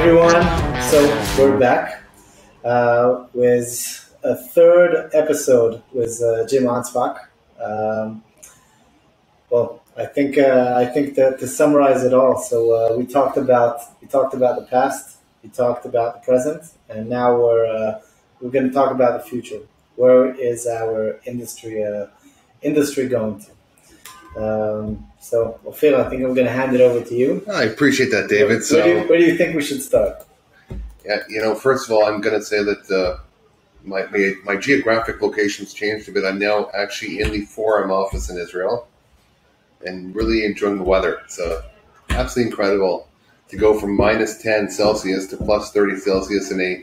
everyone. So we're back uh, with a third episode with uh, Jim Anspach. Um, well, I think uh, I think that to summarize it all, so uh, we talked about we talked about the past, we talked about the present, and now we're uh, we're going to talk about the future. Where is our industry uh, industry going to? Um, so, well, Ophir, I think I'm going to hand it over to you. I appreciate that, David. Where, so, do you, where do you think we should start? Yeah, you know, first of all, I'm going to say that uh, my, my, my geographic location's changed a bit. I'm now actually in the 4M office in Israel, and really enjoying the weather. It's uh, absolutely incredible to go from minus 10 Celsius to plus 30 Celsius in a,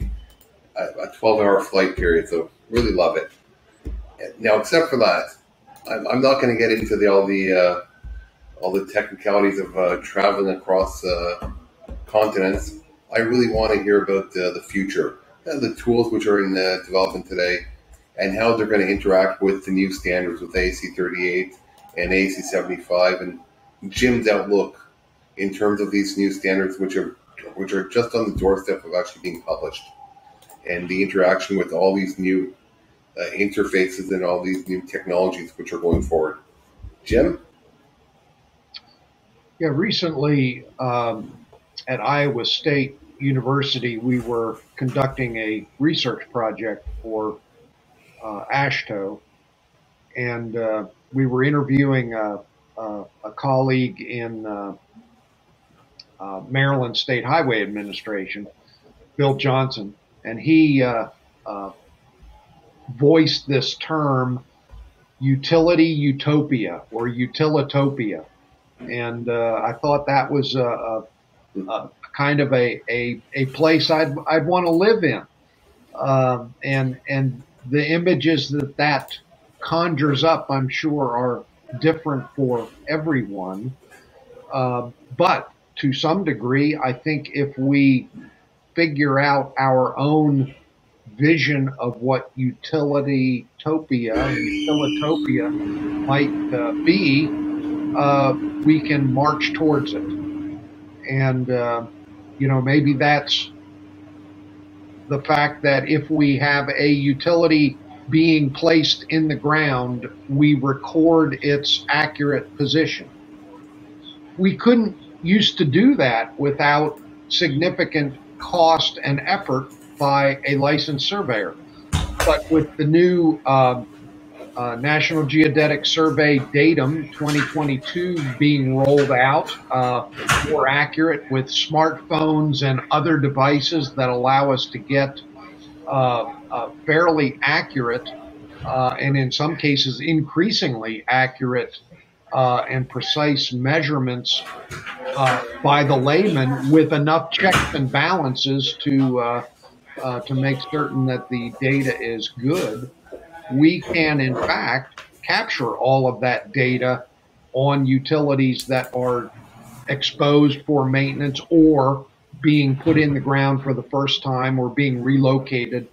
a 12 hour flight period. So, really love it. Now, except for that, I'm, I'm not going to get into the, all the uh, all the technicalities of uh, traveling across uh, continents. I really want to hear about uh, the future, and the tools which are in uh, development today, and how they're going to interact with the new standards with ASCE 38 and ASCE 75, and Jim's outlook in terms of these new standards, which are which are just on the doorstep of actually being published, and the interaction with all these new uh, interfaces and all these new technologies which are going forward. Jim? Yeah, recently um, at Iowa State University, we were conducting a research project for uh, AASHTO, and uh, we were interviewing a, a, a colleague in uh, uh Maryland State Highway Administration, Bill Johnson, and he uh, uh, voiced this term utility utopia or utilitopia. And uh, I thought that was a, a, a kind of a, a, a, place I'd, I'd want to live in. Uh, and, and the images that that conjures up, I'm sure, are different for everyone. Uh, but to some degree, I think if we figure out our own vision of what utility topia, utilitopia might uh, be, uh, we can march towards it. And, uh, you know, maybe that's the fact that if we have a utility being placed in the ground, we record its accurate position. We couldn't used to do that without significant cost and effort by a licensed surveyor. But with the new uh, uh, National Geodetic Survey datum 2022 being rolled out, uh, more accurate with smartphones and other devices that allow us to get uh, uh, fairly accurate uh, and in some cases increasingly accurate and precise measurements by the layman with enough checks and balances to uh, to make certain that the data is good, we can in fact capture all of that data on utilities that are exposed for maintenance or being put in the ground for the first time or being relocated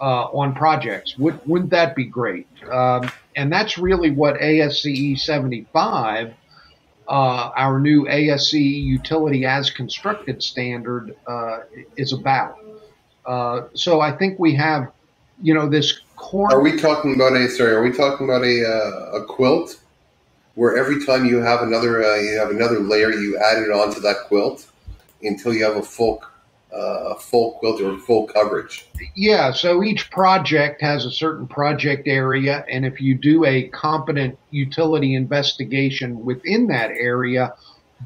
uh, on projects. Would, wouldn't that be great? Um, and that's really what ASCE 75, uh, our new ASCE utility as constructed standard, uh, is about. Uh, so I think we have, you know, this core. Are we talking about a sorry? Are we talking about a uh, a quilt where every time you have another uh, you have another layer, you add it onto that quilt until you have a full uh, full quilt or full coverage? Yeah. So each project has a certain project area, and if you do a competent utility investigation within that area,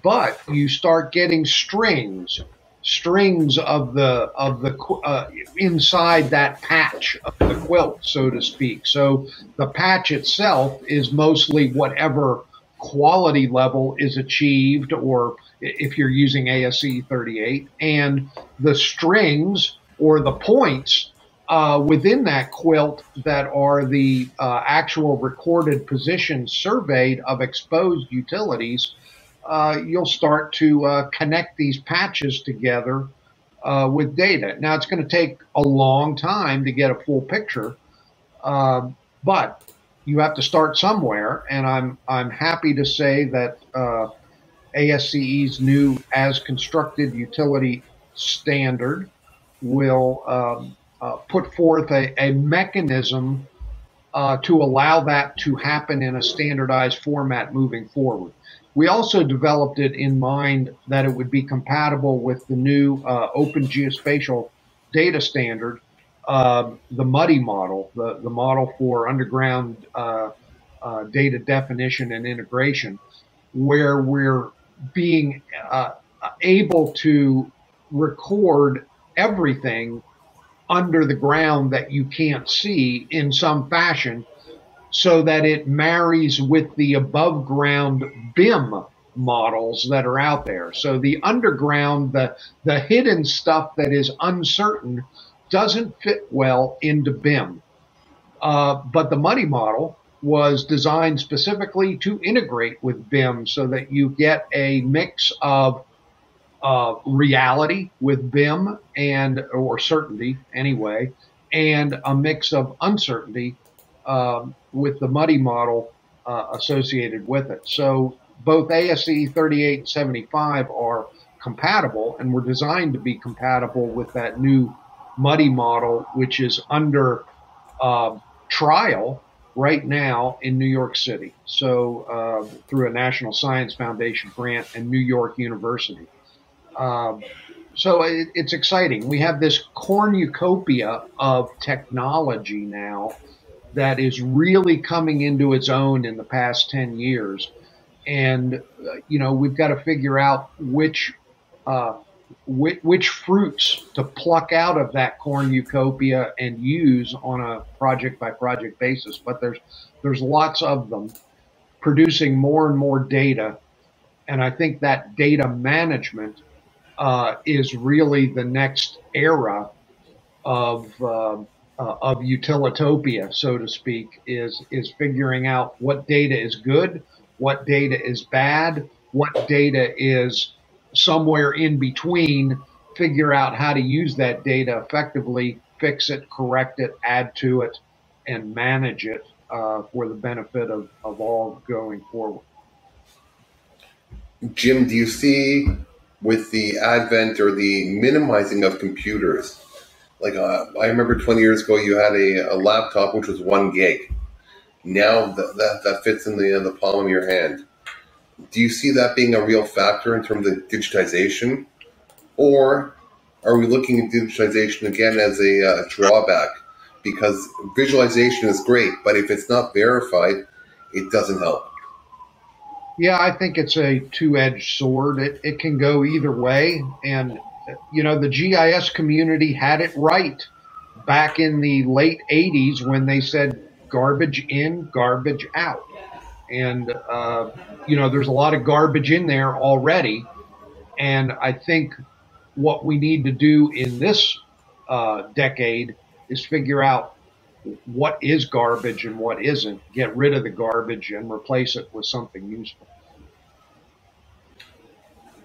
but you start getting strings strings of the of the uh, inside that patch of the quilt, so to speak. So the patch itself is mostly whatever quality level is achieved, or if you're using ASCE 38, and the strings or the points uh, within that quilt that are the uh, actual recorded positions surveyed of exposed utilities uh, you'll start to uh, connect these patches together uh, with data. Now, it's going to take a long time to get a full picture, um, but you have to start somewhere. And I'm I'm happy to say that uh, ASCE's new as constructed utility standard will um, uh, put forth a, a mechanism uh, to allow that to happen in a standardized format moving forward. We also developed it in mind that it would be compatible with the new uh, Open Geospatial Data Standard, uh, the MUDDI model, the, the model for underground uh, uh, data definition and integration, where we're being uh, able to record everything under the ground that you can't see in some fashion so that it marries with the above ground BIM models that are out there. So the underground, the, the hidden stuff that is uncertain doesn't fit well into BIM. Uh, but the MUDDI model was designed specifically to integrate with BIM so that you get a mix of uh, reality with BIM and or certainty anyway, and a mix of uncertainty um, with the MUDDI model uh, associated with it. So both ASCE 38 and 75 are compatible and were designed to be compatible with that new MUDDI model, which is under uh, trial right now in New York City. So uh, through a National Science Foundation grant and New York University. Um, so it, it's exciting. We have this cornucopia of technology now that is really coming into its own in the past 10 years. And, uh, you know, we've got to figure out which, uh, which, which, fruits to pluck out of that cornucopia and use on a project by project basis. But there's, there's lots of them producing more and more data. And I think that data management uh, is really the next era of, um, uh, of utilitopia, so to speak, is is figuring out what data is good, what data is bad, what data is somewhere in between. Figure out how to use that data effectively, fix it, correct it, add to it, and manage it uh, for the benefit of, of all going forward. Jim, do you see with the advent or the minimizing of computers like uh, I remember 20 years ago, you had a, a laptop which was one gig. Now that, that, that fits in the, in the palm of your hand. Do you see that being a real factor in terms of digitization? Or are we looking at digitization again as a uh, drawback? Because visualization is great, but if it's not verified, it doesn't help. Yeah, I think it's a two edged sword. It, it can go either way. And you know, the GIS community had it right back in the late 80s when they said garbage in, garbage out. And, uh, you know, there's a lot of garbage in there already. And I think what we need to do in this uh, decade is figure out what is garbage and what isn't, get rid of the garbage and replace it with something useful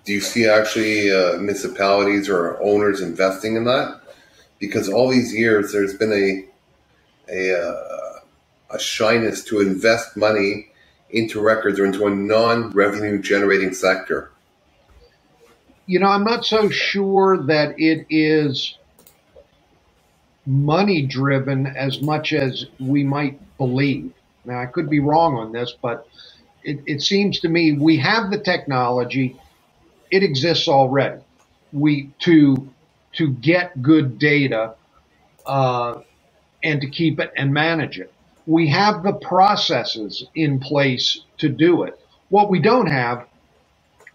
do you see actually uh, municipalities or owners investing in that? Because all these years, there's been a a, uh, a shyness to invest money into records or into a non-revenue generating sector. You know, I'm not so sure that it is money driven as much as we might believe. Now, I could be wrong on this, but it, it seems to me we have the technology it exists already. We to to get good data uh, and to keep it and manage it. We have the processes in place to do it. What we don't have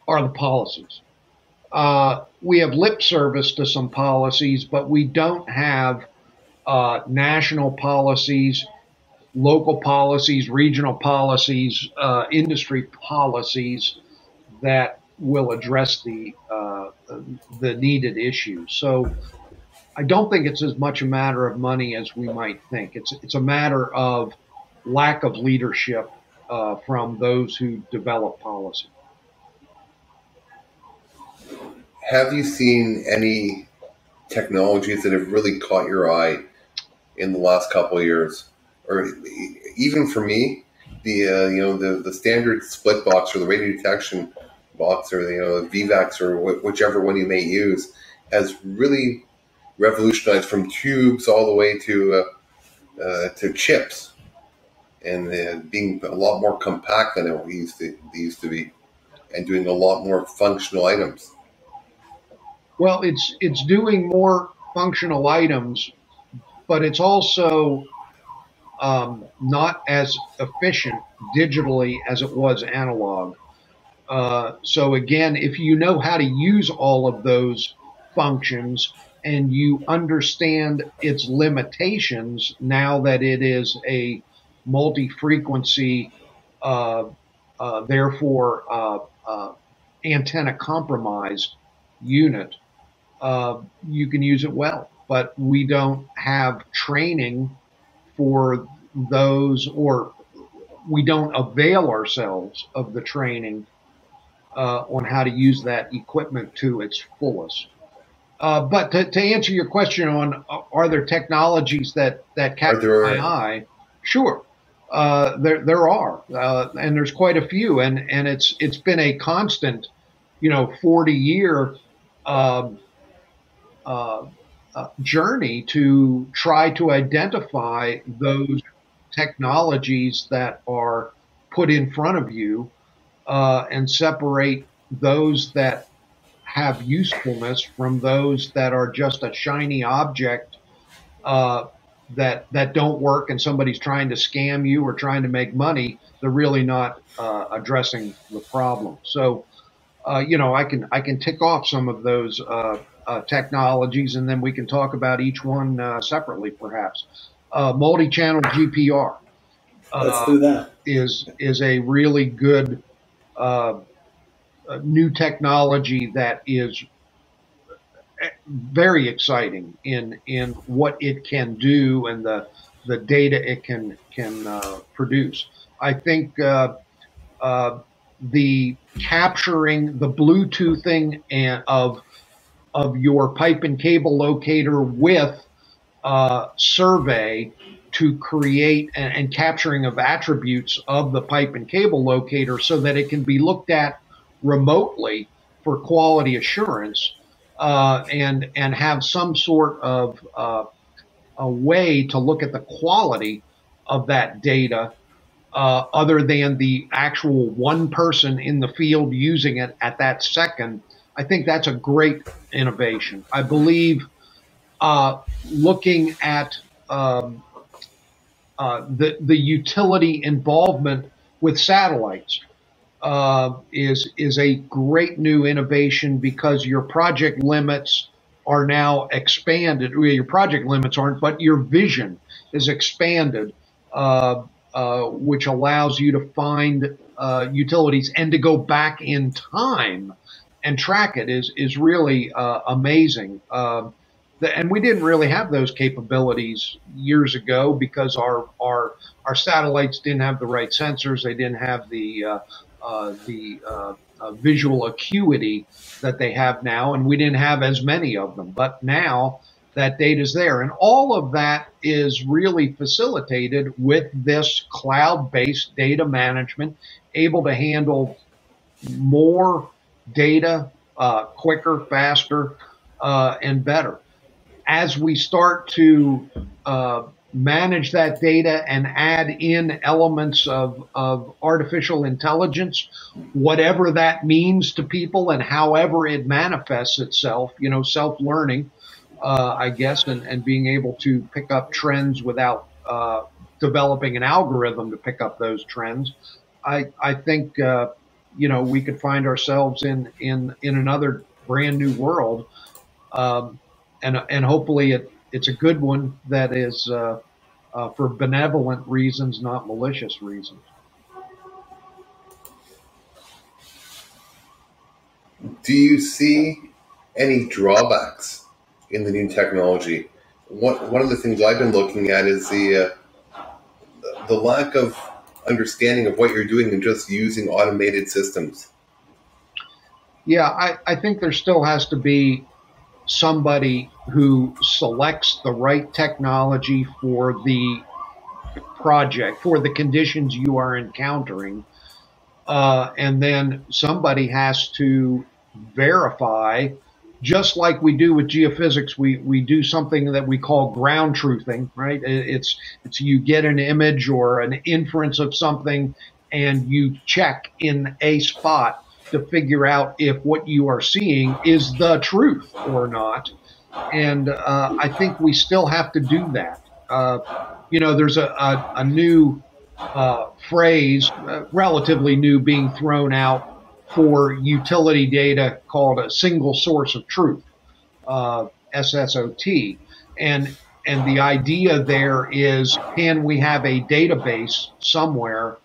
are the policies. Uh, we have lip service to some policies, but we don't have uh, national policies, local policies, regional policies, uh, industry policies that will address the uh, the needed issues. So I don't think it's as much a matter of money as we might think. It's it's a matter of lack of leadership uh, from those who develop policy. Have you seen any technologies that have really caught your eye in the last couple of years, or even for me, the uh, you know the the standard split box or the radio detection or you know Vivax or wh- whichever one you may use has really revolutionized from tubes all the way to uh, uh, to chips, and uh, being a lot more compact than it used to, used to be, and doing a lot more functional items. Well, it's it's doing more functional items, but it's also um, not as efficient digitally as it was analog. Uh, so again, if you know how to use all of those functions and you understand its limitations now that it is a multi-frequency, uh, uh, therefore uh, uh, antenna compromised unit, you can use it well. But we don't have training for those, or we don't avail ourselves of the training uh, on how to use that equipment to its fullest. Uh, but to, to, answer your question on uh, are there technologies that that capture my eye? Sure, uh, there there are, uh, and there's quite a few, and and it's it's been a constant, you know, 40 year um, uh, uh, journey to try to identify those technologies that are put in front of you uh, and separate those that have usefulness from those that are just a shiny object uh, that that don't work and somebody's trying to scam you or trying to make money. They're really not uh, addressing the problem. So, uh, you know, I can I can tick off some of those uh, uh, technologies, and then we can talk about each one uh, separately, perhaps. Uh, multi-channel GPR. Let's do that. Is is a really good uh, new technology that is very exciting in in what it can do and the the data it can can uh, produce. I think uh, the capturing the Bluetoothing and of of your pipe and cable locator with uh, survey to create and, and, capturing of attributes of the pipe and cable locator so that it can be looked at remotely for quality assurance uh, and and have some sort of uh, a way to look at the quality of that data uh, other than the actual one person in the field using it at that second I think that's a great innovation. I believe uh, looking at um, uh, the the utility involvement with satellites uh, is is a great new innovation because your project limits are now expanded. Well, your project limits aren't, but your vision is expanded, uh, uh, which allows you to find uh, utilities and to go back in time and track it is is really uh, amazing. The, and we didn't really have those capabilities years ago because our our our satellites didn't have the right sensors. They didn't have the uh, uh the uh, uh, visual acuity that they have now, and we didn't have as many of them. But now that data is there, and all of that is really facilitated with this cloud-based data management, able to handle more data uh, quicker, faster, uh, and better. As we start to uh, manage that data and add in elements of, of artificial intelligence, whatever that means to people and however it manifests itself, you know, self learning, uh, I guess, and, and being able to pick up trends without uh, developing an algorithm to pick up those trends. I, I think uh, you know, we could find ourselves in in in another brand new world, um, and and hopefully it it's a good one that is uh, uh, for benevolent reasons, not malicious reasons. Do you see any drawbacks in the new technology? One one of the things I've been looking at is the uh, the lack of understanding of what you're doing and just using automated systems. Yeah, I, I think there still has to be somebody who selects the right technology for the project, for the conditions you are encountering. Uh, and then somebody has to verify just like we do with geophysics, we, we do something that we call ground truthing, right? It's, it's you get an image or an inference of something and you check in a spot to figure out if what you are seeing is the truth or not. And uh, I think we still have to do that. Uh, you know, there's a, a, a new uh, phrase, uh, relatively new, being thrown out for utility data called a single source of truth, uh, SSOT. And, and the idea there is can we have a database somewhere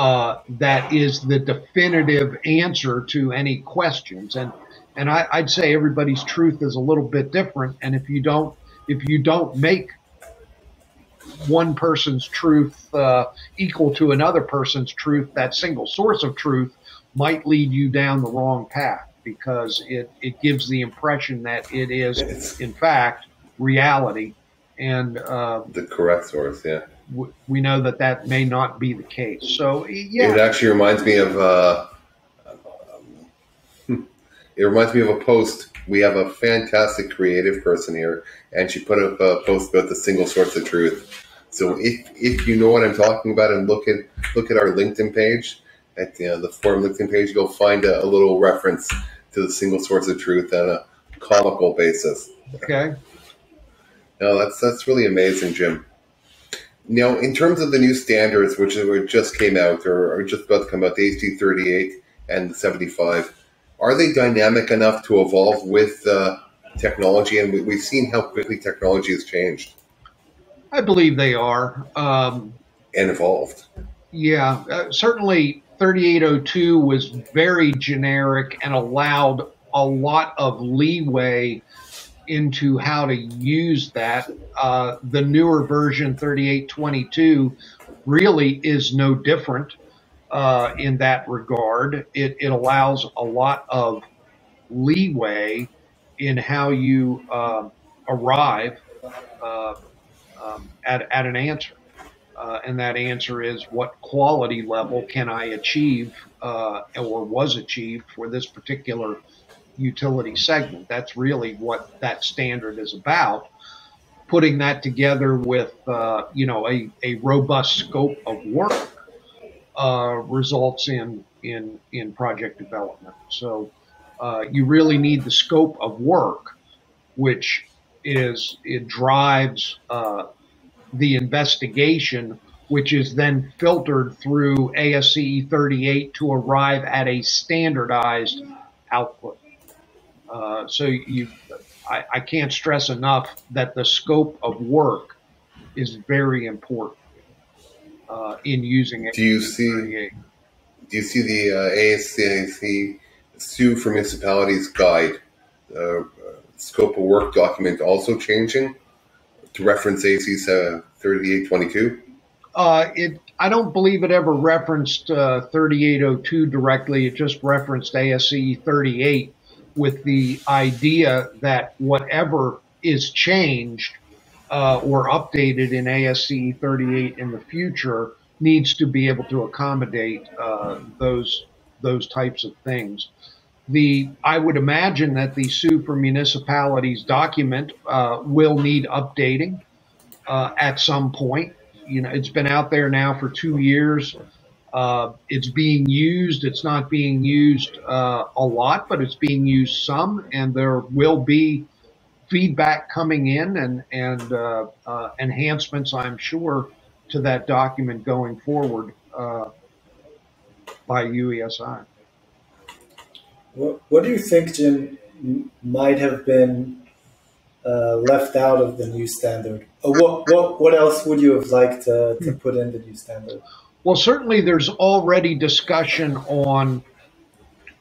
uh, that is the definitive answer to any questions? And, and I, I'd say everybody's truth is a little bit different. And if you don't, if you don't make one person's truth uh, equal to another person's truth, that single source of truth, might lead you down the wrong path because it, it gives the impression that it is, in fact, reality. And uh, the correct source, yeah. We know that that may not be the case. So, yeah. It actually reminds me of. Uh, um, it reminds me of a post. We have a fantastic creative person here, and she put up a post about the single source of truth. So if if you know what I'm talking about and look at look at our LinkedIn page, at the, uh, the 4M LinkedIn page, you'll find a, a, little reference to the single source of truth on a comical basis. Okay. No, that's that's really amazing, Jim. Now, in terms of the new standards, which just came out or are just about to come out, the ASCE 38 and the 75, are they dynamic enough to evolve with uh, technology? And we, have seen how quickly technology has changed. I believe they are. Um, and evolved. Yeah, uh, certainly 3802 was very generic and allowed a lot of leeway into how to use that. Uh, the newer version 3822 really is no different uh, in that regard. It, it, allows a lot of leeway in how you uh, arrive um, at, at an answer. Uh, and that answer is what quality level can I achieve uh, or was achieved for this particular utility segment. That's really what that standard is about. Putting that together with uh, you know a, a robust scope of work uh, results in in in project development. So uh, you really need the scope of work, which is it drives uh, the investigation, which is then filtered through ASCE 38 to arrive at a standardized output. Uh, so you, I, I, can't stress enough that the scope of work is very important uh, in using it. Do you see? Do you see the uh, ASCE SUE for Municipalities guide, uh, scope of work document also changing? to reference ASCE uh, 3822? Uh, it, I don't believe it ever referenced uh, 3802 directly. It just referenced ASCE 38 with the idea that whatever is changed uh, or updated in ASCE 38 in the future needs to be able to accommodate uh, those those types of things the I would imagine that the SUE for municipalities document uh, will need updating uh, at some point. You know, it's been out there now for two years. Uh, it's being used. It's not being used uh, a lot, but it's being used some, and there will be feedback coming in and and uh, uh, enhancements, I'm sure, to that document going forward by UESI. What, what do you think, Jim, might have been uh, left out of the new standard? Or what, what, what else would you have liked to, to put in the new standard? Well, certainly there's already discussion on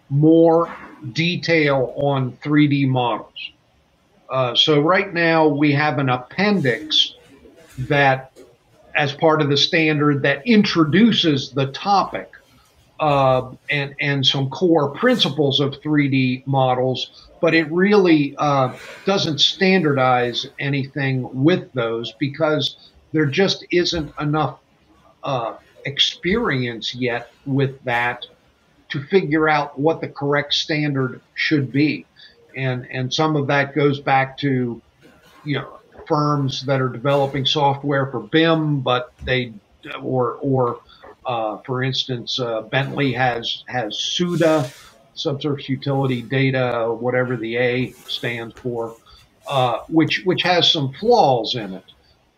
more detail on 3D models. Uh, so right now we have an appendix that, as part of the standard, that introduces the topic uh, and and some core principles of 3D models, but it really uh, doesn't standardize anything with those because there just isn't enough uh, experience yet with that to figure out what the correct standard should be. and and some of that goes back to you know firms that are developing software for BIM, but they or or uh, for instance, uh, Bentley has has SUDA, subsurface utility data, whatever the A stands for, uh, which which has some flaws in it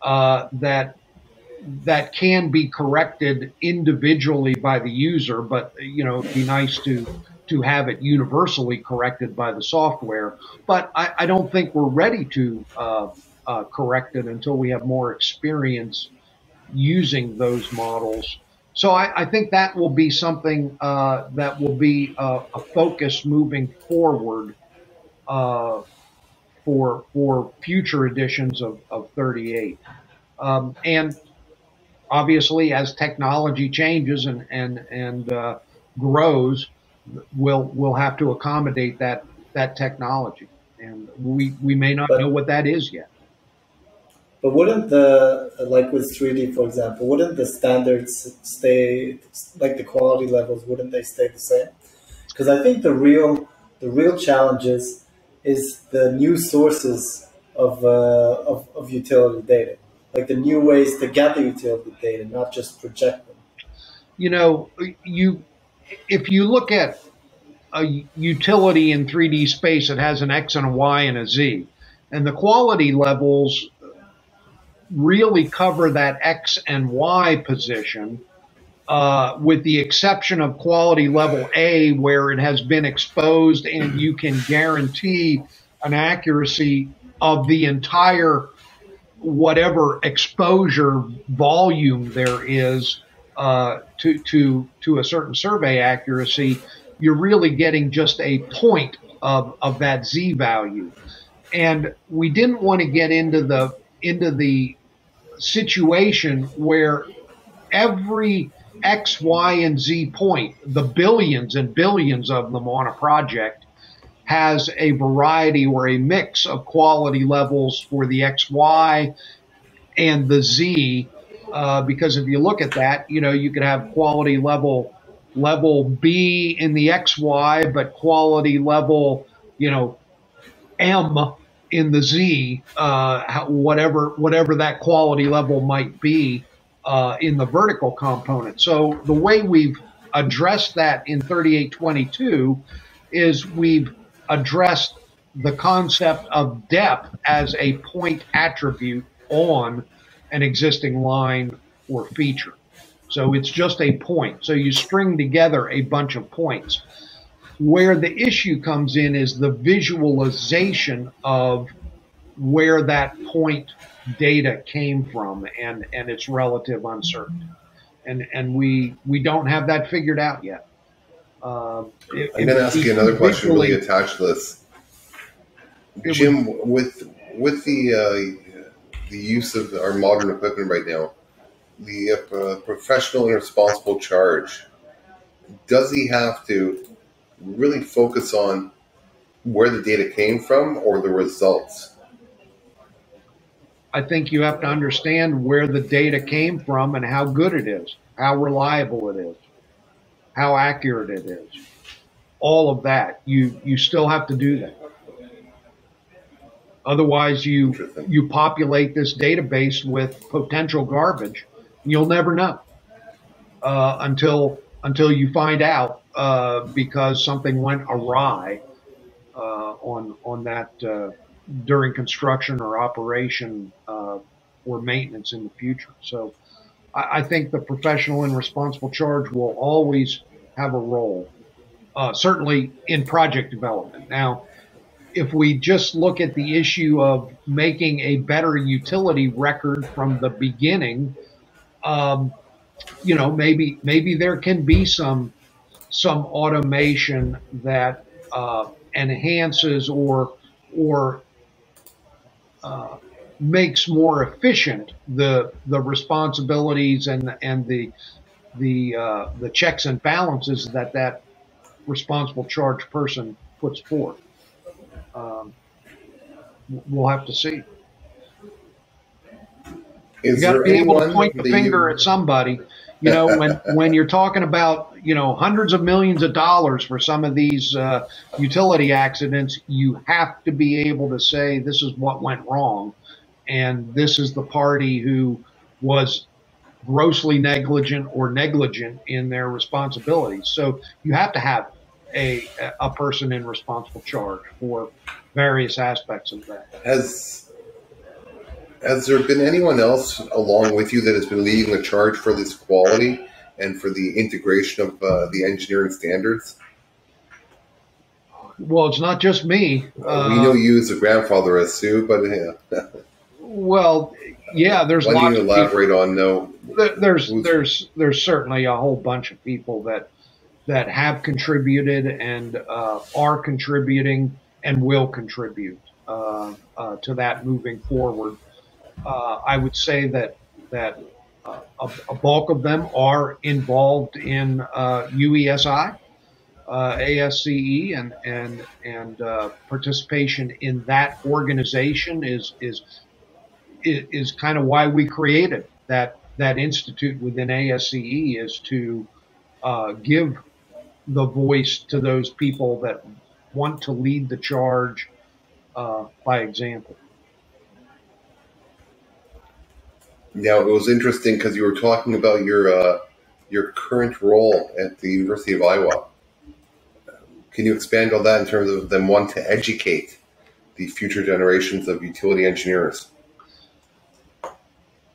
uh, that that can be corrected individually by the user, but you know, it'd be nice to to have it universally corrected by the software. But I, I don't think we're ready to uh, uh, correct it until we have more experience using those models. So I, I think that will be something uh, that will be a, a, focus moving forward uh, for for future editions of, of 38. Um, and obviously, as technology changes and and and uh, grows, we'll we'll have to accommodate that that technology, and we we may not but, know what that is yet. But wouldn't the like with 3D, for example, wouldn't the standards stay like the quality levels? Wouldn't they stay the same? Because I think the real the real challenges is the new sources of, uh, of of utility data like the new ways to gather utility data, not just project them. You know, you if you look at a utility in 3D space, it has an X and a Y and a Z, and the quality levels really cover that X and Y position. Uh, with the exception of quality level A, where it has been exposed and you can guarantee an accuracy of the entire whatever exposure volume there is uh, to to to a certain survey accuracy, you're really getting just a point of of that z value, and we didn't want to get into the into the situation where every X, Y, and Z point, the billions and billions of them on a project, has a variety or a mix of quality levels for the XY and the Z. Uh, because if you look at that, you know, you could have quality level level B in the XY, but quality level, you know, M in the Z, uh, whatever whatever that quality level might be uh, in the vertical component. So the way we've addressed that in 3822 is we've addressed the concept of depth as a point attribute on an existing line or feature. So it's just a point. So you string together a bunch of points. Where the issue comes in is the visualization of where that point data came from and, and its relative uncertainty. And, and we, we don't have that figured out yet. Uh, it, I'm going to ask you another question really attached to this. Jim, would, with with the uh, the use of our modern equipment right now, the uh, professional and responsible charge, does he have to really focus on where the data came from or the results? I think you have to understand where the data came from and how good it is, how reliable it is how accurate it is, all of that. You you still have to do that. Otherwise, you you populate this database with potential garbage. You'll never know uh, until until you find out uh, because something went awry uh, on on that uh, during construction or operation uh, or maintenance in the future. So I, I think the professional and responsible charge will always have a role, uh, certainly in project development. Now, if we just look at the issue of making a better utility record from the beginning, um, you know, maybe maybe there can be some some automation that uh, enhances or or uh, makes more efficient the the responsibilities and and the the uh, the checks and balances that that responsible charge person puts forth. Um, we'll have to see. Is you got to be able to point the finger you... at somebody. You know, when when you're talking about you know hundreds of millions of dollars for some of these uh, utility accidents, you have to be able to say this is what went wrong, and this is the party who was grossly negligent or negligent in their responsibilities. So you have to have a a person in responsible charge for various aspects of that. Has has there been anyone else along with you that has been leading the charge for this quality and for the integration of uh, the engineering standards? Well, it's not just me. Uh, we know you as a grandfather as SUE, but yeah. well, yeah, there's Why lots. do you elaborate on no? There's there's there's certainly a whole bunch of people that that have contributed and uh, are contributing and will contribute uh, uh, to that moving forward. Uh, I would say that that uh, a, a, bulk of them are involved in UESI, uh, ASCE, and and and participation in that organization is is is kind of why we created that that institute within ASCE is to uh, give the voice to those people that want to lead the charge uh, by example. Now it was interesting because you were talking about your uh, your current role at the University of Iowa. Can you expand on that in terms of them wanting to educate the future generations of utility engineers?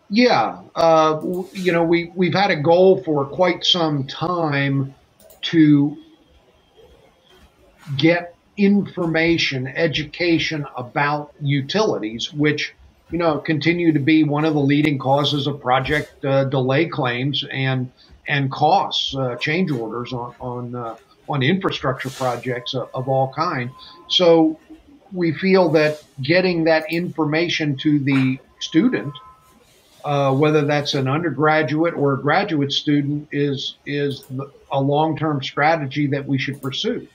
Yeah, uh, you know, we we've had a goal for quite some time to get information, education about utilities, which you know continue to be one of the leading causes of project uh, delay claims and and costs, uh, change orders on on uh, on infrastructure projects of, of all kind. So we feel that getting that information to the student uh, whether that's an undergraduate or a graduate student, is is a long term strategy that we should pursue.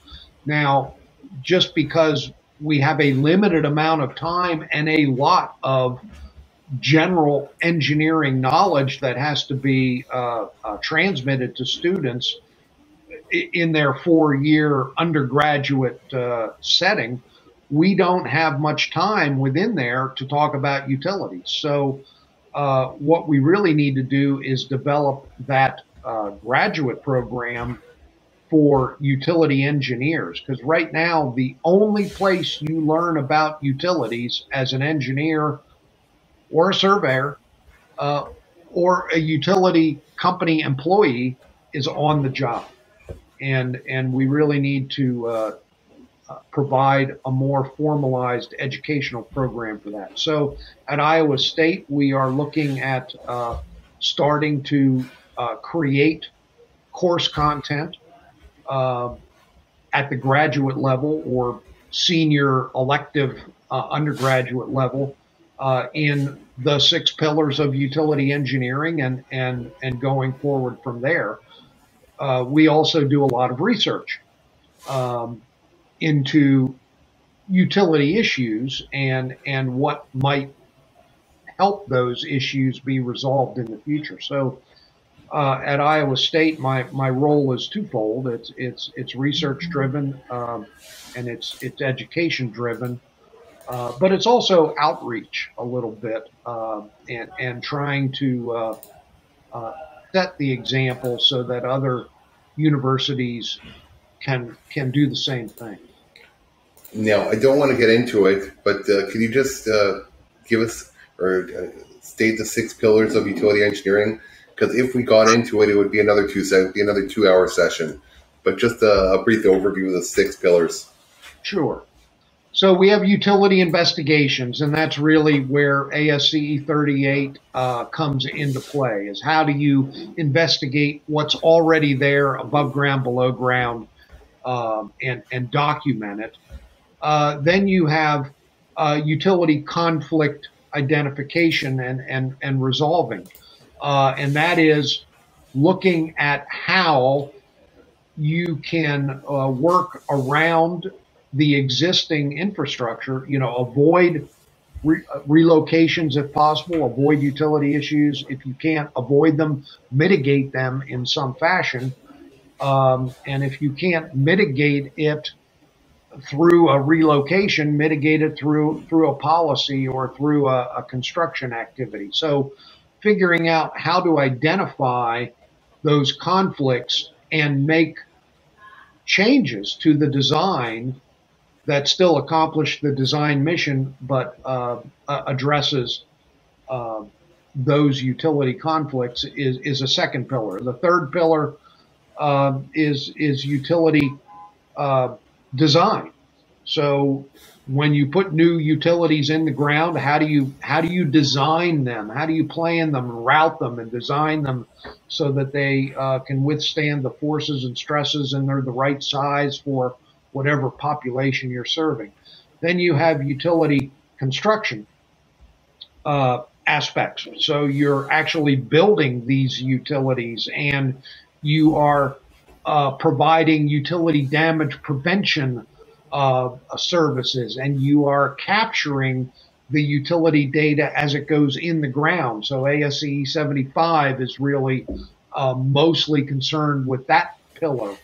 Now, just because we have a limited amount of time and a lot of general engineering knowledge that has to be uh, uh, transmitted to students in their four year undergraduate uh, setting, we don't have much time within there to talk about utilities. So uh, what we really need to do is develop that uh, graduate program for utility engineers. Because right now, the only place you learn about utilities as an engineer or a surveyor uh, or a utility company employee is on the job. And, and we really need to uh, provide a more formalized educational program for that. So at Iowa State, we are looking at uh, starting to uh, create course content uh, at the graduate level or senior elective uh, undergraduate level uh, in the six pillars of utility engineering and, and, and going forward from there. We also do a lot of research. Um, into utility issues and and what might help those issues be resolved in the future. So uh, at Iowa State, my, my role is twofold. It's it's it's research driven um, and it's it's education driven, uh, but it's also outreach a little bit uh, and and trying to uh, uh, set the example so that other universities can can do the same thing. Now, I don't want to get into it, but uh, can you just uh, give us or uh, state the six pillars of utility engineering? Because if we got into it, it would be another two se- be another two hour session. But just a, a brief overview of the six pillars. Sure. So we have utility investigations, and that's really where ASCE 38 uh, comes into play. Is how do you investigate what's already there above ground, below ground, um, and and document it. Uh, then you have uh, utility conflict identification and, and, and resolving. Uh, and that is looking at how you can uh, work around the existing infrastructure, you know, avoid re- relocations if possible, avoid utility issues. If you can't avoid them, mitigate them in some fashion Um, and if you can't mitigate it through a relocation, mitigated through through a policy or through a, a construction activity. So, figuring out how to identify those conflicts and make changes to the design that still accomplish the design mission, but uh, addresses uh, those utility conflicts is, is a second pillar. The third pillar uh, is is utility uh, design. So when you put new utilities in the ground, how do you how do you design them? How do you plan them, route them, and design them so that they uh, can withstand the forces and stresses and they're the right size for whatever population you're serving? Then you have utility construction uh, aspects. So you're actually building these utilities and you are uh, providing utility damage prevention uh, services and you are capturing the utility data as it goes in the ground. So ASCE 75 is really uh, mostly concerned with that pillar.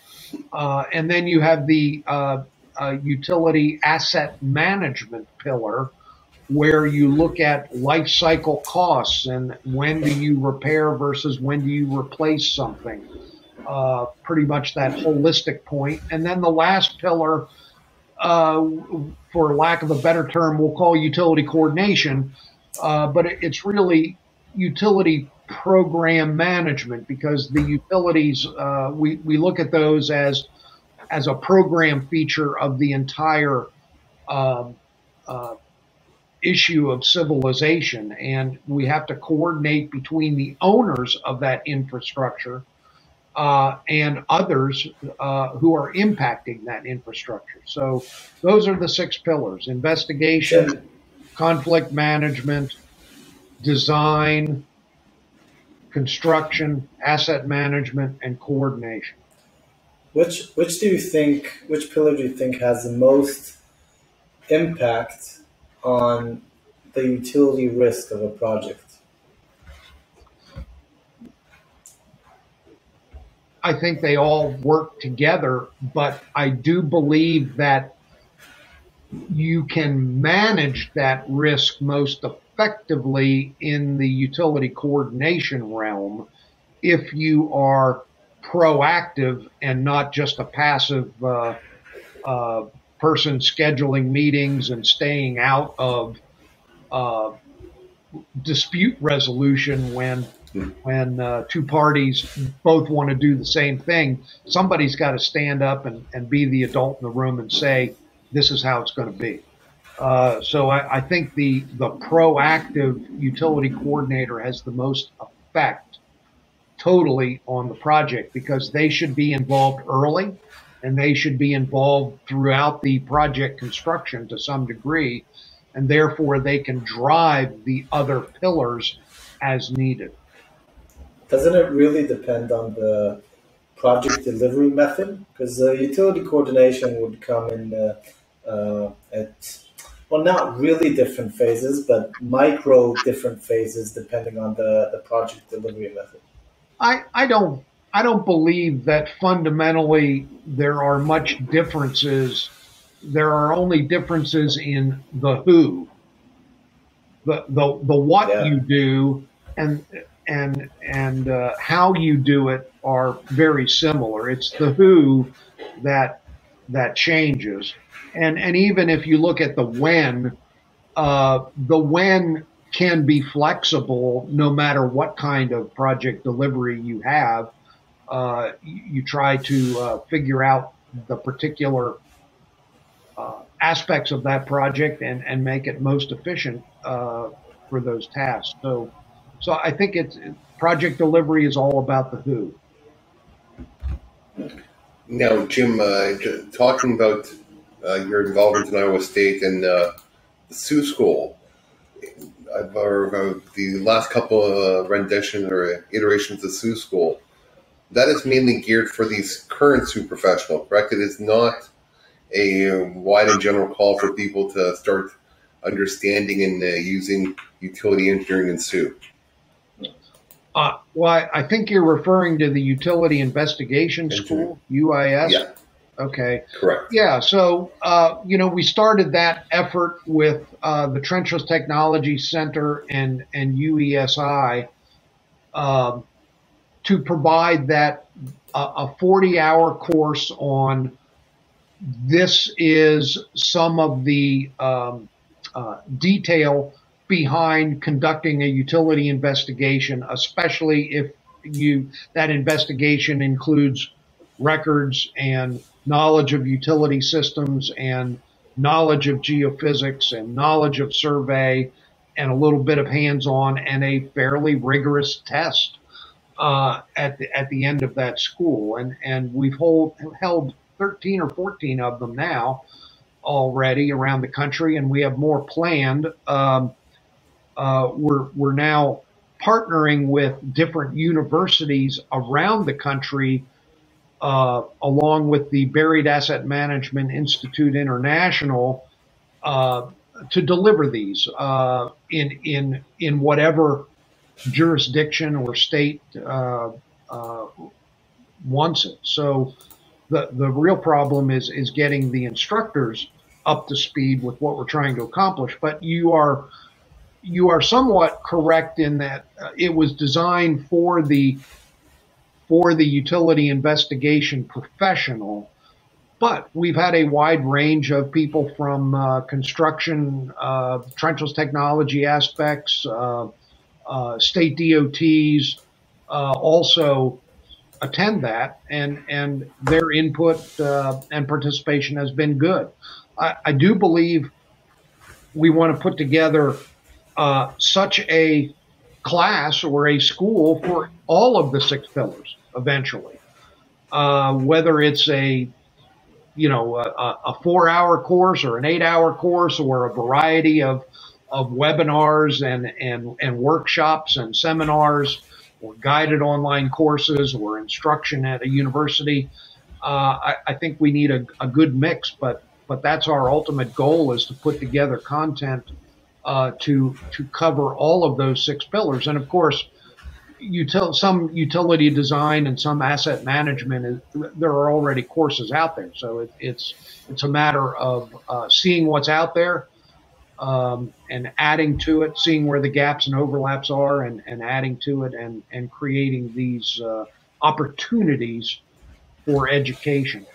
Uh, and then you have the uh, uh, utility asset management pillar, where you look at life cycle costs and when do you repair versus when do you replace something. Uh, pretty much that holistic point. And then the last pillar, uh, for lack of a better term, we'll call utility coordination, uh, but it, it's really utility program management because the utilities uh, we we look at those as as a program feature of the entire um, uh, issue of civilization. And we have to coordinate between the owners of that infrastructure uh, and others uh, who are impacting that infrastructure. So those are the six pillars investigation, conflict management, design, construction, asset management, and coordination. Which which do you think which pillar do you think has the most impact on the utility risk of a project? I think they all work together, but I do believe that you can manage that risk most effectively in the utility coordination realm if you are proactive and not just a passive uh, uh, person scheduling meetings and staying out of uh, dispute resolution when when uh, two parties both want to do the same thing. Somebody's got to stand up and, and be the adult in the room and say, "This is how it's going to be." Uh, so I, I think the the proactive utility coordinator has the most effect totally on the project because they should be involved early and they should be involved throughout the project construction to some degree, and therefore they can drive the other pillars as needed. Doesn't it really depend on the project delivery method? Because uh, utility coordination would come in uh, uh, at, well, not really different phases, but micro different phases depending on the, the project delivery method. I, I don't I don't believe that fundamentally there are much differences. There are only differences in the who, the the, the what yeah. you do, and and and uh, how you do it are very similar. It's the who that that changes, and and even if you look at the when, uh, the when can be flexible no matter what kind of project delivery you have uh, you, try to uh, figure out the particular uh, aspects of that project and, and make it most efficient uh, for those tasks. So, so I think it's project delivery is all about the who. Now, Jim, uh, talking about uh, your involvement in Iowa State and the SUE School, or the last couple of renditions or iterations of SUE School, that is mainly geared for these current SUE professional, correct? It is not a wide and general call for people to start understanding and uh, using utility engineering in SUE. Uh, well, I think you're referring to the Utility Investigation School, UIS. Yeah. Okay. Correct. Yeah. So, uh, you know, we started that effort with uh, the Trenchless Technology Center and and UESI um, to provide that uh, a 40 hour course on this is some of the um, uh, detail behind conducting a utility investigation, especially if you that investigation includes records and knowledge of utility systems and knowledge of geophysics and knowledge of survey and a little bit of hands-on and a fairly rigorous test uh, at the at the end of that school. And and we've hold, held 13 or 14 of them now already around the country, and we have more planned. Um, uh, we're we're now partnering with different universities around the country, uh, along with the Buried Asset Management Institute International, uh, to deliver these uh, in in in whatever jurisdiction or state uh, wants it. So the the real problem is is getting the instructors up to speed with what we're trying to accomplish. But you are you are somewhat correct in that uh, it was designed for the for the utility investigation professional. But we've had a wide range of people from uh, construction, uh, trenchless technology aspects, uh, uh, state DOTs, uh, also attend that, and and their input uh, and participation has been good. I, I do believe we want to put together uh, such a class or a school for all of the six pillars eventually, uh, whether it's a you know a, a four hour course or an eight hour course or a variety of of webinars and and and workshops and seminars or guided online courses or instruction at a university. Uh, I, I, think we need a, a, good mix, but but that's our ultimate goal is to put together content uh, to to cover all of those six pillars. And of course, util- some utility design and some asset management. Is, there are already courses out there, so it, it's it's a matter of uh, seeing what's out there um, and adding to it, seeing where the gaps and overlaps are, and, and adding to it, and and creating these uh, opportunities for education.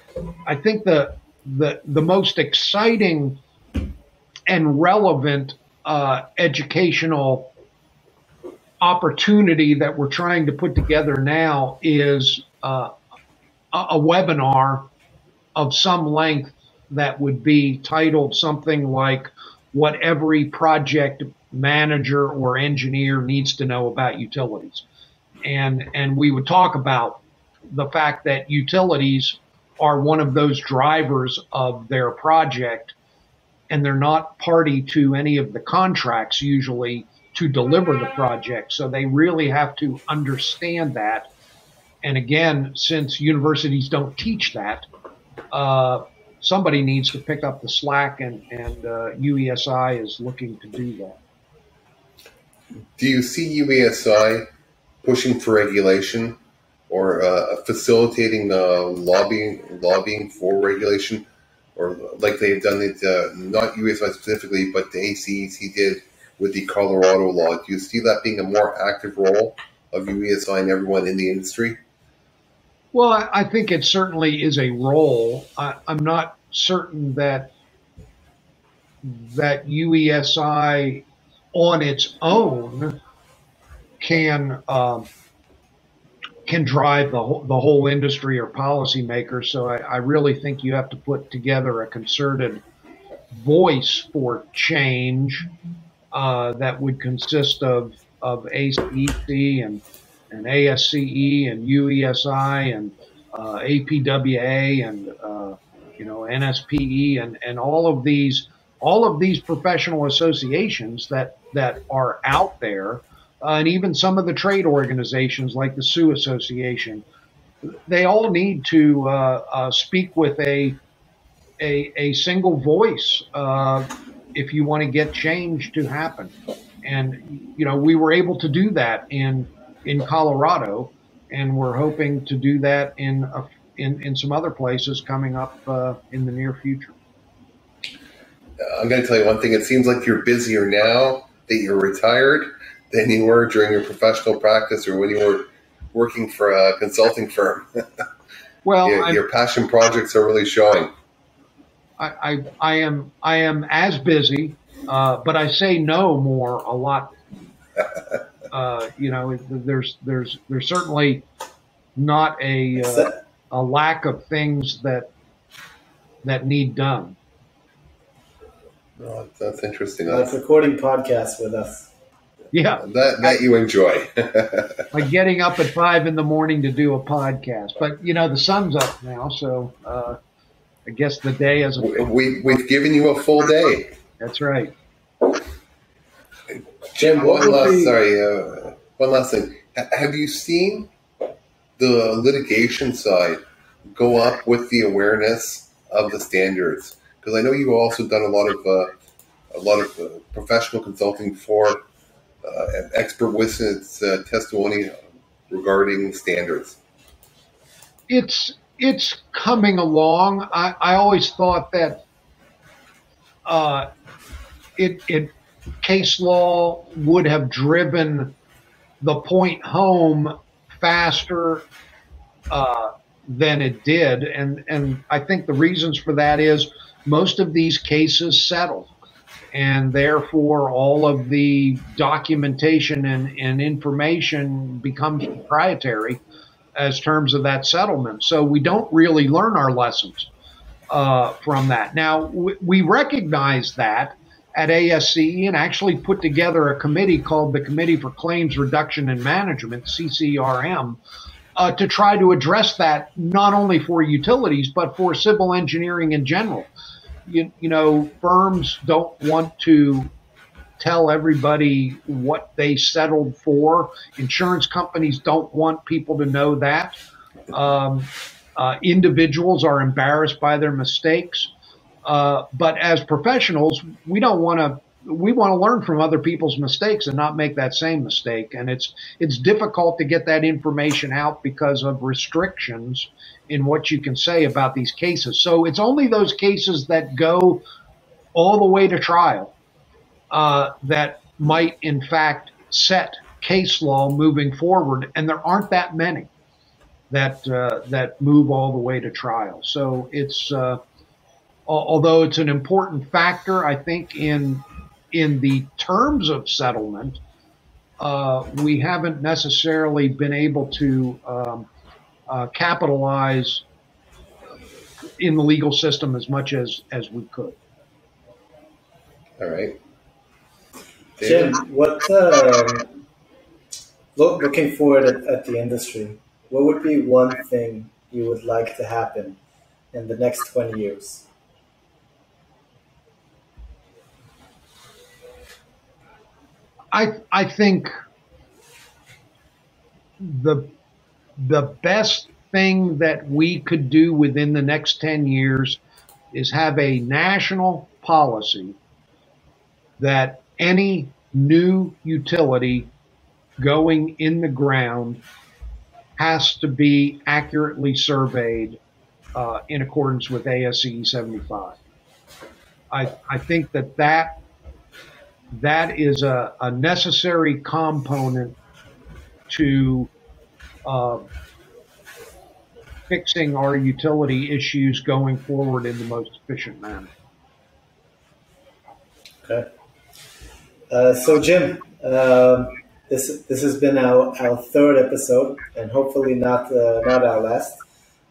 I think the the the most exciting and relevant uh, educational opportunity that we're trying to put together now is uh, a, webinar of some length that would be titled something like what every project manager or engineer needs to know about utilities. And, and we would talk about the fact that utilities are one of those drivers of their project and they're not party to any of the contracts usually to deliver the project. So they really have to understand that. And again, since universities don't teach that, uh, somebody needs to pick up the slack, and, and uh, UESI is looking to do that. Do you see UESI pushing for regulation or uh, facilitating lobbying lobbying for regulation, or like they've done it, uh, not UESI specifically, but the ACEC did with the Colorado law? Do you see that being a more active role of UESI and everyone in the industry? Well, I think it certainly is a role. I, am not certain that that UESI on its own can um, can drive the whole, the whole industry or policymakers. So I, I really think you have to put together a concerted voice for change uh, that would consist of of ACEC and and ASCE and UESI and uh, APWA and uh, you know NSPE and and all of these all of these professional associations that that are out there, uh, and even some of the trade organizations like the SUE Association, they all need to uh, uh, speak with a a, a single voice uh, if you want to get change to happen. And you know we were able to do that in in Colorado, and we're hoping to do that in a, in in some other places coming up uh, in the near future. I'm going to tell you one thing. It seems like you're busier now that you're retired than you were during your professional practice or when you were working for a consulting firm. Well, your, your passion projects are really showing. I, I, I am I am as busy, uh, but I say no more a lot. Uh, you know, there's there's there's certainly not a uh, a lack of things that that need done. Oh, that's interesting. like That's, recording podcasts with us. Yeah, that that you enjoy. like getting up at five in the morning to do a podcast. But you know, the sun's up now, so uh, I guess the day is. we we've given you a full day. That's right. Jim, what One would last be, sorry. Uh, one last thing. Ha- Have you seen the litigation side go up with the awareness of the standards? Because I know you've also done a lot of uh, a lot of uh, professional consulting for an expert witness uh, testimony regarding standards. it's it's coming along. I, I always thought that uh, it it case law would have driven the point home faster uh, than it did, and and I think the reasons for that is most of these cases settle. And therefore, all of the documentation and, and information becomes proprietary as terms of that settlement. So we don't really learn our lessons uh, from that. Now, we, recognize that at ASCE and actually put together a committee called the Committee for Claims Reduction and Management, CCRM, uh, to try to address that not only for utilities, but for civil engineering in general. You, you know, firms don't want to tell everybody what they settled for. Insurance companies don't want people to know that. Um, uh, individuals are embarrassed by their mistakes. Uh, but as professionals, we don't want to. We want to learn from other people's mistakes and not make that same mistake. And it's it's difficult to get that information out because of restrictions in what you can say about these cases. So it's only those cases that go all the way to trial uh, that might in fact set case law moving forward, and there aren't that many that uh, that move all the way to trial. So it's uh, although it's an important factor, I think in in the terms of settlement, uh, we haven't necessarily been able to um, uh, capitalize in the legal system as much as as we could. All right. Jim, what um, look, looking forward at, at the industry, what would be one thing you would like to happen in the next 20 years? I I think the the best thing that we could do within the next 10 years is have a national policy that any new utility going in the ground has to be accurately surveyed uh, in accordance with ASCE 75. I, I think that that that is a, a necessary component to uh, fixing our utility issues going forward in the most efficient manner. Okay. Uh, so, Jim, um, this this has been our, our third episode, and hopefully not uh, not our last.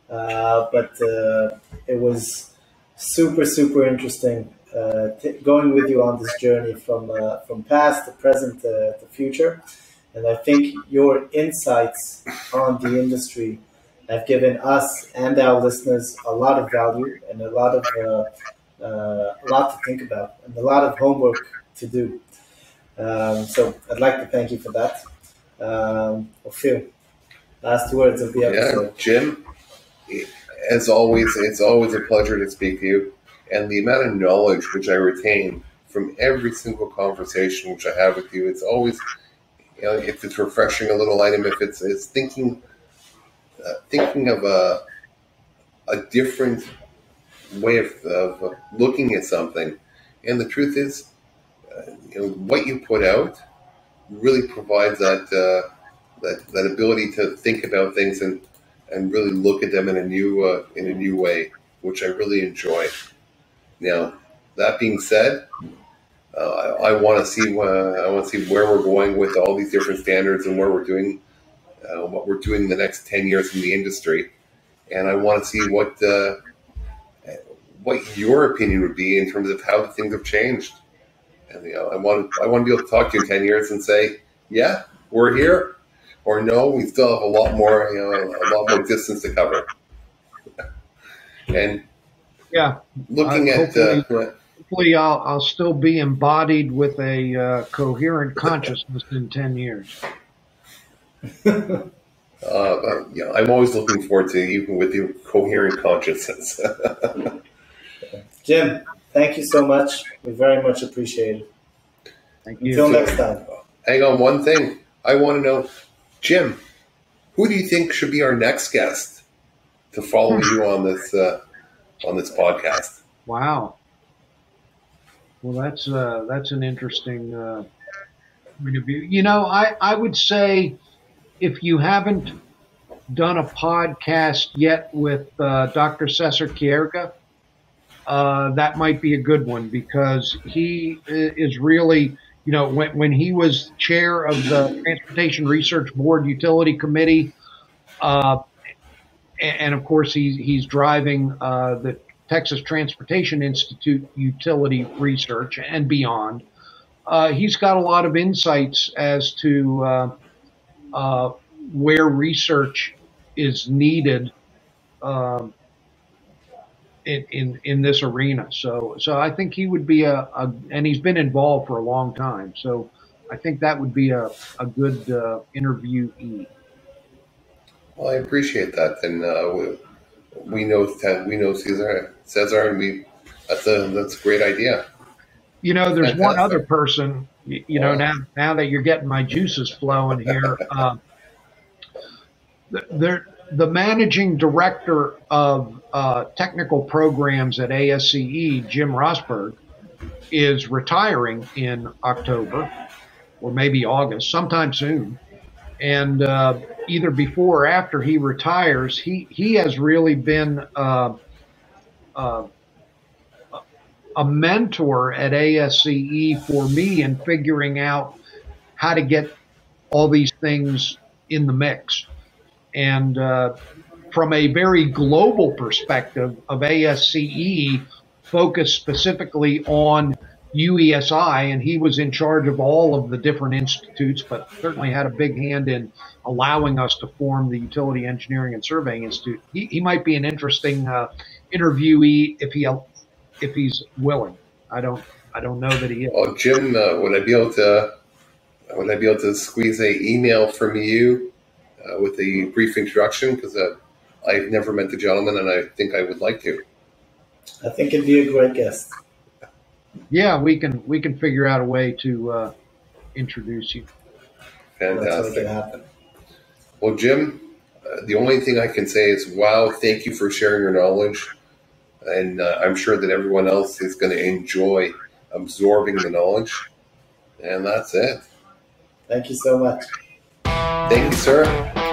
Uh, but uh, it was super super interesting uh, going with you on this journey from uh, from past to present to future. And I think your insights on the industry have given us and our listeners a lot of value and a lot of uh, uh, a lot to think about and a lot of homework to do. Um, so I'd like to thank you for that. Um, Ophir, last words of the episode. Yeah. Jim. As always, it's always a pleasure to speak to you, and the amount of knowledge which I retain from every single conversation which I have with you, it's always you know, if it's refreshing a little item, if it's, it's thinking, uh, thinking of a, a different way of, of looking at something. And the truth is, uh, you know, what you put out really provides that, uh, that, that ability to think about things and, and really look at them in a new, uh, in a new way, which I really enjoy. Now, that being said, uh, I, I want to see uh, I want to see where we're going with all these different standards and where we're doing uh, what we're doing the next ten years in the industry, and I want to see what uh, what your opinion would be in terms of how things have changed. And you know, I want I want to be able to talk to you in ten years and say, yeah, we're here, or no, we still have a lot more you know a lot more distance to cover. and yeah, looking at uh, hopefully I'll, I'll still be embodied with a uh, coherent consciousness in 10 years. uh, yeah, I'm always looking forward to even with your coherent consciousness. Jim, thank you so much. We very much appreciate it. Thank you. Until next time. Hang on, one thing. I want to know, Jim, who do you think should be our next guest to follow you on this uh, on this podcast? Wow. Well, that's uh, that's an interesting uh, point of view. You know, I, I would say if you haven't done a podcast yet with uh, Dr. Cesar Quiroga, uh, that might be a good one because he is really, you know, when, when he was chair of the Transportation Research Board Utility Committee, uh, and, and, of course he's he's driving uh, the Texas Transportation Institute utility research and beyond. Uh, he's got a lot of insights as to uh, uh, where research is needed um, in, in, in this arena. So so I think he would be a, a, and he's been involved for a long time. So I think that would be a a good uh, interviewee. Well, I appreciate that, and uh, we know we know Cesar Cesar, and we that's a that's a great idea. You know, there's Fantastic. one other person. You, you know, now now that you're getting my juices flowing here, uh, the, the managing director of uh, technical programs at ASCE, Jim Rossberg, is retiring in October or maybe August, sometime soon. And uh, either before or after he retires, he, he has really been uh, uh, a mentor at ASCE for me in figuring out how to get all these things in the mix. And uh, from a very global perspective of ASCE, focused specifically on UESI, and he was in charge of all of the different institutes, but certainly had a big hand in allowing us to form the Utility Engineering and Surveying Institute. He, he might be an interesting uh, interviewee if he if he's willing. I don't I don't know that he is. Well, Jim, uh, would I be able to would I be able to squeeze a email from you uh, with a brief introduction because uh, I've never met the gentleman and I think I would like to. I think it'd be a great guest. Yeah, we can we can figure out a way to uh, introduce you. Fantastic. Well, Jim, uh, the only thing I can say is, wow, thank you for sharing your knowledge. And uh, I'm sure that everyone else is going to enjoy absorbing the knowledge. And that's it. Thank you so much. Thank you, sir.